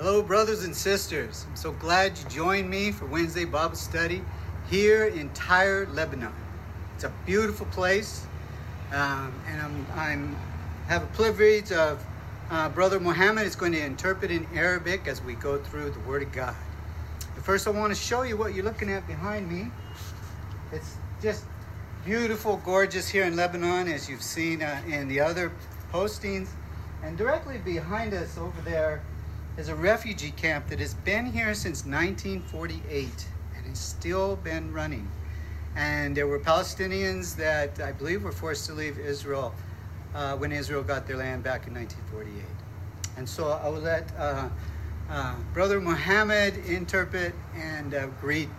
Hello, brothers and sisters. I'm so glad you joined me for Wednesday Bible study here in Tyre, Lebanon. It's a beautiful place, um, and I'm, I'm have a privilege of uh, Brother Muhammad is going to interpret in Arabic as we go through the Word of God. But first, I want to show you what you're looking at behind me. It's just beautiful, gorgeous here in Lebanon, as you've seen uh, in the other postings. And directly behind us over there is a refugee camp that has been here since 1948 and has still been running. And there were Palestinians that I believe were forced to leave Israel uh, when Israel got their land back in 1948. And so I will let uh, uh, Brother Muhammad interpret and uh, greet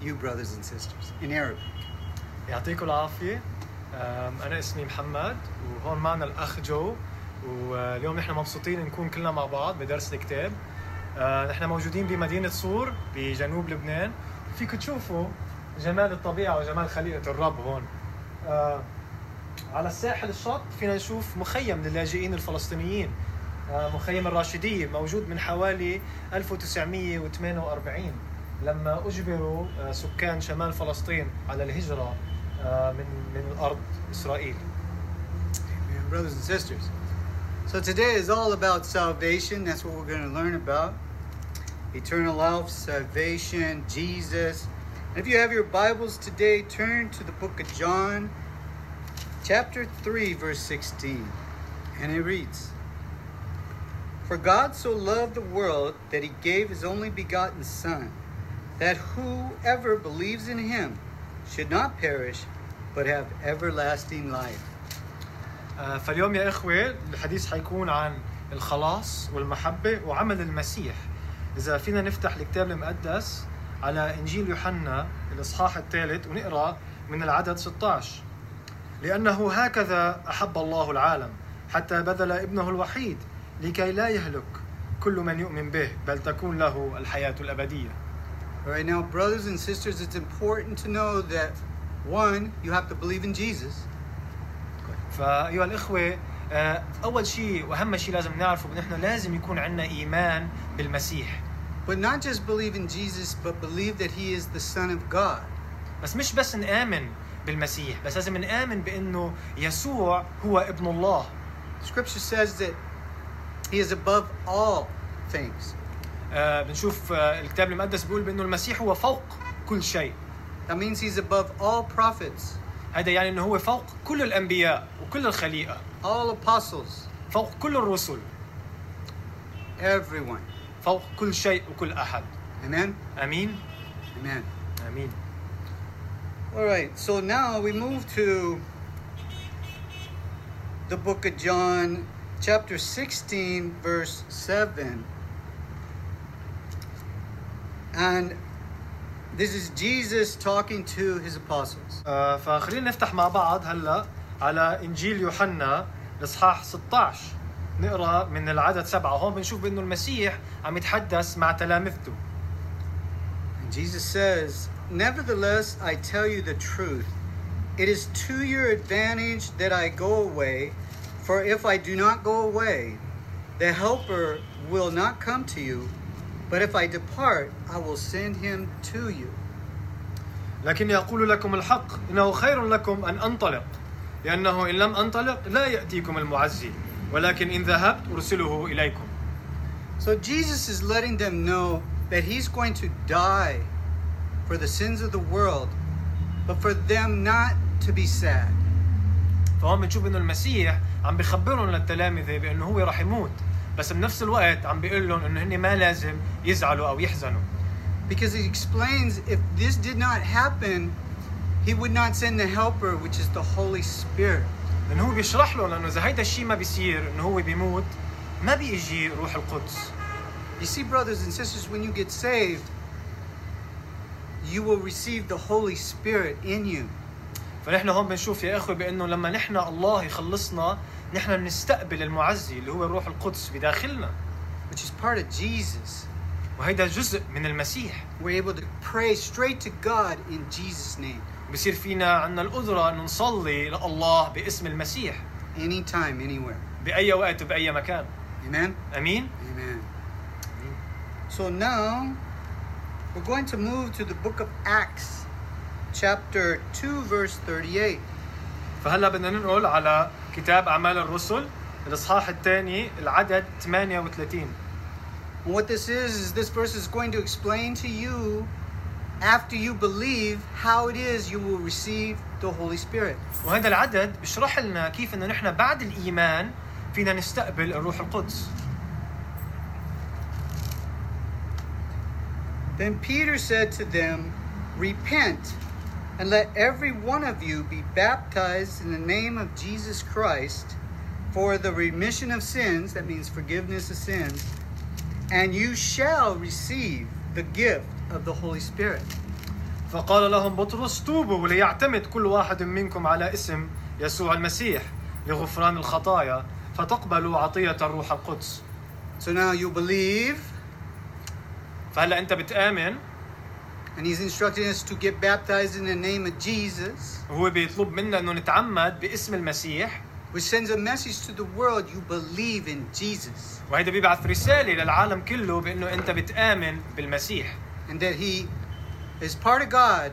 you, brothers and sisters, in Arabic. يعطيكم العافية أم، أنا اسمي محمد وهون معنا الأخ جو واليوم نحن مبسوطين نكون كلنا مع بعض بدرس الكتاب. أه، نحن موجودين بمدينة صور بجنوب لبنان. فيكم تشوفوا جمال الطبيعة وجمال خليقة الرب هون. أه، على الساحل الشط فينا نشوف مخيم للاجئين الفلسطينيين. أه، مخيم الراشدية موجود من حوالي 1948 لما أجبروا سكان شمال فلسطين على الهجرة من من الأرض إسرائيل. Brothers and sisters. So today is all about salvation. That's what we're going to learn about. Eternal life, salvation, Jesus. And if you have your Bibles today, turn to the book of John, chapter 3, verse 16. And it reads For God so loved the world that he gave his only begotten Son, that whoever believes in him should not perish, but have everlasting life. آه، فاليوم يا إخوة الحديث حيكون عن الخلاص والمحبة وعمل المسيح. إذا فينا نفتح الكتاب المقدس على إنجيل يوحنا الإصحاح الثالث ونقرأ من العدد 16 لأنه هكذا أحب الله العالم حتى بذل ابنه الوحيد لكي لا يهلك كل من يؤمن به بل تكون له الحياة الأبدية. Right, now, brothers and sisters, it's important to know that one, you have to believe in Jesus. فأيها الإخوة آه، أول شيء وأهم شيء لازم نعرفه نحن لازم يكون عندنا إيمان بالمسيح But not just believe in Jesus, but believe that he is the Son of God. بس مش بس نآمن بالمسيح بس لازم نآمن بأنه يسوع هو ابن الله Scripture says that he is above all things. آه بنشوف آه الكتاب المقدس بيقول بأنه المسيح هو فوق كل شيء That means he's above all prophets, هذا يعني أنه هو فوق كل الأنبياء وكل الخليقة all apostles, فوق كل الرسل everyone. فوق كل شيء وكل أحد Amen? أمين Amen. أمين All right, so now we move to the book of John, chapter 16, verse 7. And this is Jesus talking to his apostles. آه فخلينا نفتح مع بعض هلا على انجيل يوحنا الاصحاح 16 نقرا من العدد سبعة هون بنشوف بانه المسيح عم يتحدث مع تلامذته And Jesus says, Nevertheless, I tell you the truth. It is to your advantage that I go away, for if I do not go away, the Helper will not come to you, but if I depart, I will send him to you. لكني اقول لكم الحق انه خير لكم ان انطلق لانه ان لم انطلق لا ياتيكم المعزي ولكن ان ذهبت ارسله اليكم So Jesus is letting them know that he's going to die for the sins of the world, but for them not to be sad. فهون بنشوف انه المسيح عم بخبرهم للتلامذه بانه هو رح يموت بس بنفس الوقت عم بيقول لهم انه هن ما لازم يزعلوا أو يحزنوا Because he explains if this did not happen, he would not send the helper, which is the Holy Spirit. لأنه هو بيشرح لهم انه اذا هيدا الشيء ما بيصير انه هو بيموت ما بيجي روح القدس You see, brothers and sisters, when you get saved, you will receive the Holy Spirit in you. فنحن هون بنشوف يا اخوه بانه لما نحن الله يخلصنا نحن بنستقبل المعزي اللي هو الروح القدس بداخلنا which is part of Jesus. وهيدا جزء من المسيح We're able to pray straight to God in Jesus' name, بصير فينا عندنا القدرة إنه نصلي لله باسم المسيح anytime, anywhere. بأي وقت وبأي مكان Amen? آمين Amen. So now we're going to move to the book of Acts, chapter 2, verse 38. فهلا بدنا ننقل على كتاب اعمال الرسل الاصحاح الثاني العدد 38 And what this is, is this verse is going to explain to you, after you believe, how it is you will receive the Holy Spirit. وهذا العدد بيشرح لنا كيف انه نحن بعد الايمان فينا نستقبل الروح القدس Then Peter said to them, Repent, and let every one of you be baptized in the name of Jesus Christ for the remission of sins, that means forgiveness of sins, and you shall receive the gift of the Holy Spirit. فقال لهم بطرس توبوا وليعتمد كل واحد منكم على اسم يسوع المسيح لغفران الخطايا فتقبلوا عطية الروح القدس So now you believe, فهلا انت بتآمن and he's instructing us to get baptized in the name of Jesus, وهو بيطلب منا انه نتعمد باسم المسيح which sends a message to the world you believe in Jesus, وهيدا بيبعث رسالة للعالم كله بانه انت بتآمن بالمسيح and that he is part of God,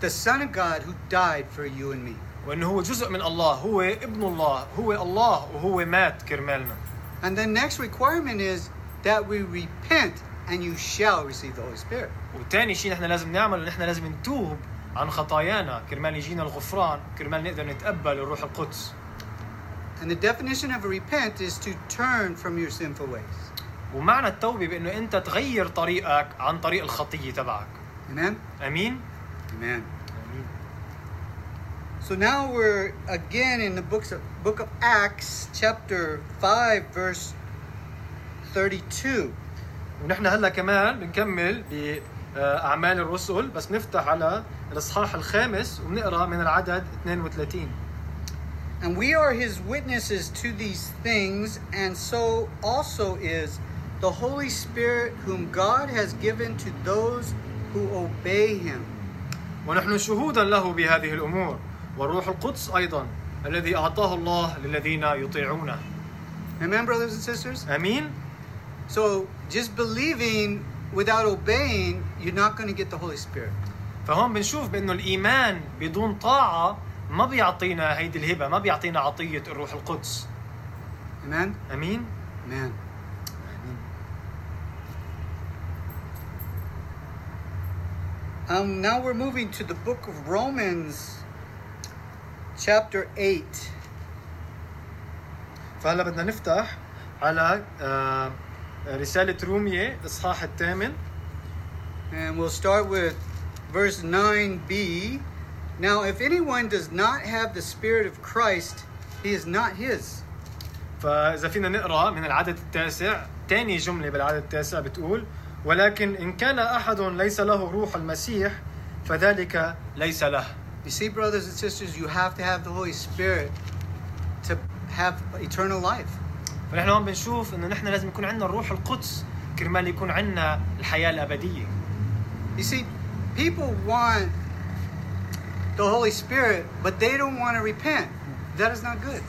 the Son of God who died for you and me. وانه هو جزء من الله هو ابن الله هو الله وهو مات كرمالنا And the next requirement is that we repent and you shall receive the Holy Spirit. وتاني شيء نحن لازم نعمله نحن لازم نتوب عن خطايانا كرمال يجينا الغفران كرمال نقدر نتقبل الروح القدس And the definition of a repent is to turn from your sinful ways. ومعنى التوبة بانه انت تغير طريقك عن طريق الخطية تبعك Amen? امين Amen. So now we're again in the books of, book of Acts, chapter 5, verse 32. ونحن هلا كمان بنكمل بأعمال الرسل بس نفتح على الإصحاح الخامس وبنقرا من العدد 32 And we are his witnesses to these things, and so also is the Holy Spirit, whom God has given to those who obey him. ونحن شهودا له بهذه الأمور والروح القدس أيضا الذي أعطاه الله للذين يطيعونه Amen, brothers and sisters? آمين So just believing without obeying, you're not going to get the Holy Spirit. فهون بنشوف بانه الايمان بدون طاعه ما بيعطينا هيدي الهبه ما بيعطينا عطيه الروح القدس Amen? امين Amen. Um, now we're moving to the book of Romans, chapter 8. فهلا بدنا نفتح على آه، رساله روميه الاصحاح الثامن And we'll start with verse 9b. Now, if anyone does not have the Spirit of Christ, he is not his. فاذا فينا نقرا من العدد التاسع ثاني جمله بالعدد التاسع بتقول ولكن ان كان احد ليس له روح المسيح فذلك ليس له You see, brothers and sisters, you have to have the Holy Spirit to have eternal life. فنحن هون بنشوف إنه نحن لازم يكون عندنا الروح القدس كرمال يكون عندنا الحياة الأبدية You see, people want the Holy Spirit, but they don't want to repent. That is not good.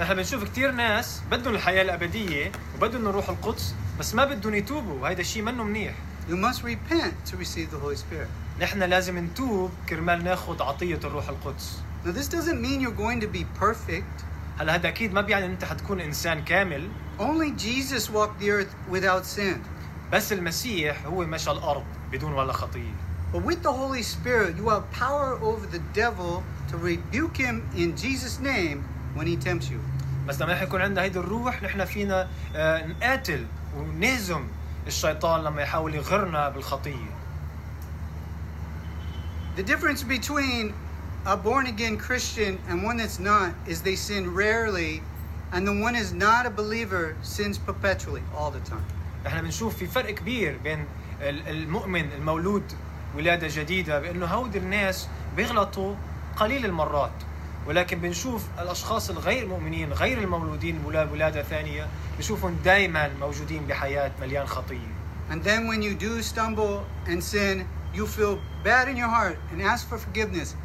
نحن بنشوف كثير ناس بدهم الحياة الأبدية وبدهم الروح القدس بس ما بدهم يتوبوا وهذا الشيء منه منيح You must repent to receive the Holy Spirit. نحن لازم نتوب كرمال ناخذ عطية الروح القدس Now, this doesn't mean you're going to be perfect. هلا هذا أكيد ما بيعني إن أنت حتكون إنسان كامل Only Jesus walked the earth without sin. بس المسيح هو مشى الأرض بدون ولا خطية But with the Holy Spirit, you have power over the devil to rebuke him in Jesus' name when he tempts you. بس لما يكون عندنا هيدي الروح نحن فينا آه، نقاتل ونهزم الشيطان لما يحاول يغرنا بالخطية The difference between a born again Christian and one that's not is they sin rarely, and the one is not a believer sins perpetually all the time. نحن بنشوف في فرق كبير بين ال- المؤمن المولود ولاده جديده بانه هودي الناس بيغلطوا قليل المرات ولكن بنشوف الاشخاص الغير مؤمنين غير المولودين ولا- ولاده ثانيه بنشوفهم دائما موجودين بحياه مليان خطيه And then when you do stumble and sin, you feel bad in your heart and ask for forgiveness,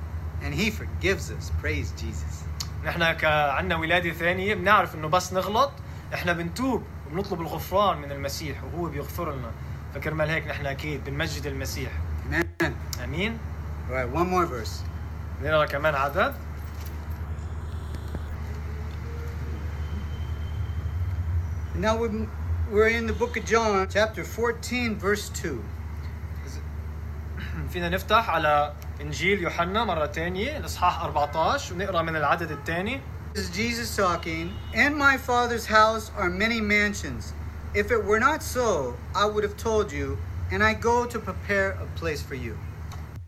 And He forgives us. Praise Jesus. نحن كعنا ولادة ثانية بنعرف إنه بس نغلط إحنا بنتوب وبنطلب الغفران من المسيح وهو بيغفر لنا فكرمال هيك نحن أكيد بنمجد المسيح Amen. آمين All right, one more verse. نقرا كمان عدد Now we're, we're in the book of John, chapter 14, verse 2. فينا نفتح على انجيل يوحنا مره ثانية الاصحاح 14 ونقرا من العدد الثاني This is Jesus talking. In my Father's house are many mansions. If it were not so, I would have told you, and I go to prepare a place for you.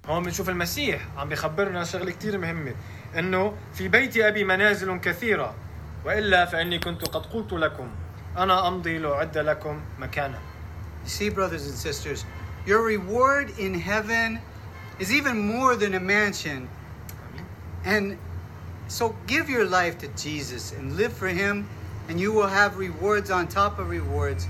هون بنشوف المسيح عم بيخبرنا شغله كثير مهمه انه في بيت ابي منازل كثيره والا فاني كنت قد قلت لكم أنا امضي لاعد لكم مكانا You see, brothers and sisters, your reward in heaven is even more than a mansion. And so give your life to Jesus and live for Him, and you will have rewards on top of rewards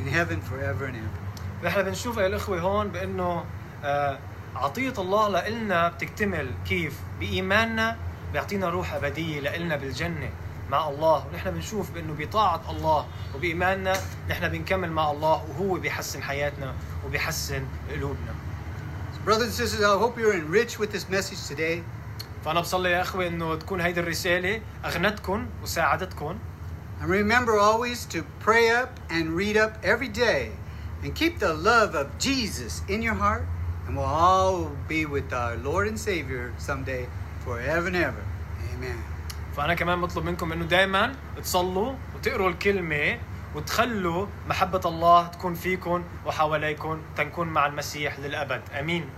in heaven forever and ever. نحن بنشوف يا الاخوه هون بانه آه، عطيه الله لنا بتكتمل كيف بايماننا بيعطينا روح ابديه لنا بالجنه مع الله ونحن بنشوف بانه بطاعه الله وبايماننا نحن بنكمل مع الله وهو بيحسن حياتنا وبيحسن قلوبنا Brothers and sisters, I hope you're enriched with this message today. فانا بصلي يا اخوه انه تكون هيدي الرساله اغنتكم وساعدتكم And remember always to pray up and read up every day and keep the love of Jesus in your heart, and we'll all be with our Lord and Savior someday forever and ever. Amen. فانا كمان بطلب منكم انه دائما تصلوا وتقروا الكلمه وتخلوا محبة الله تكون فيكم وحواليكم تنكون مع المسيح للأبد. آمين.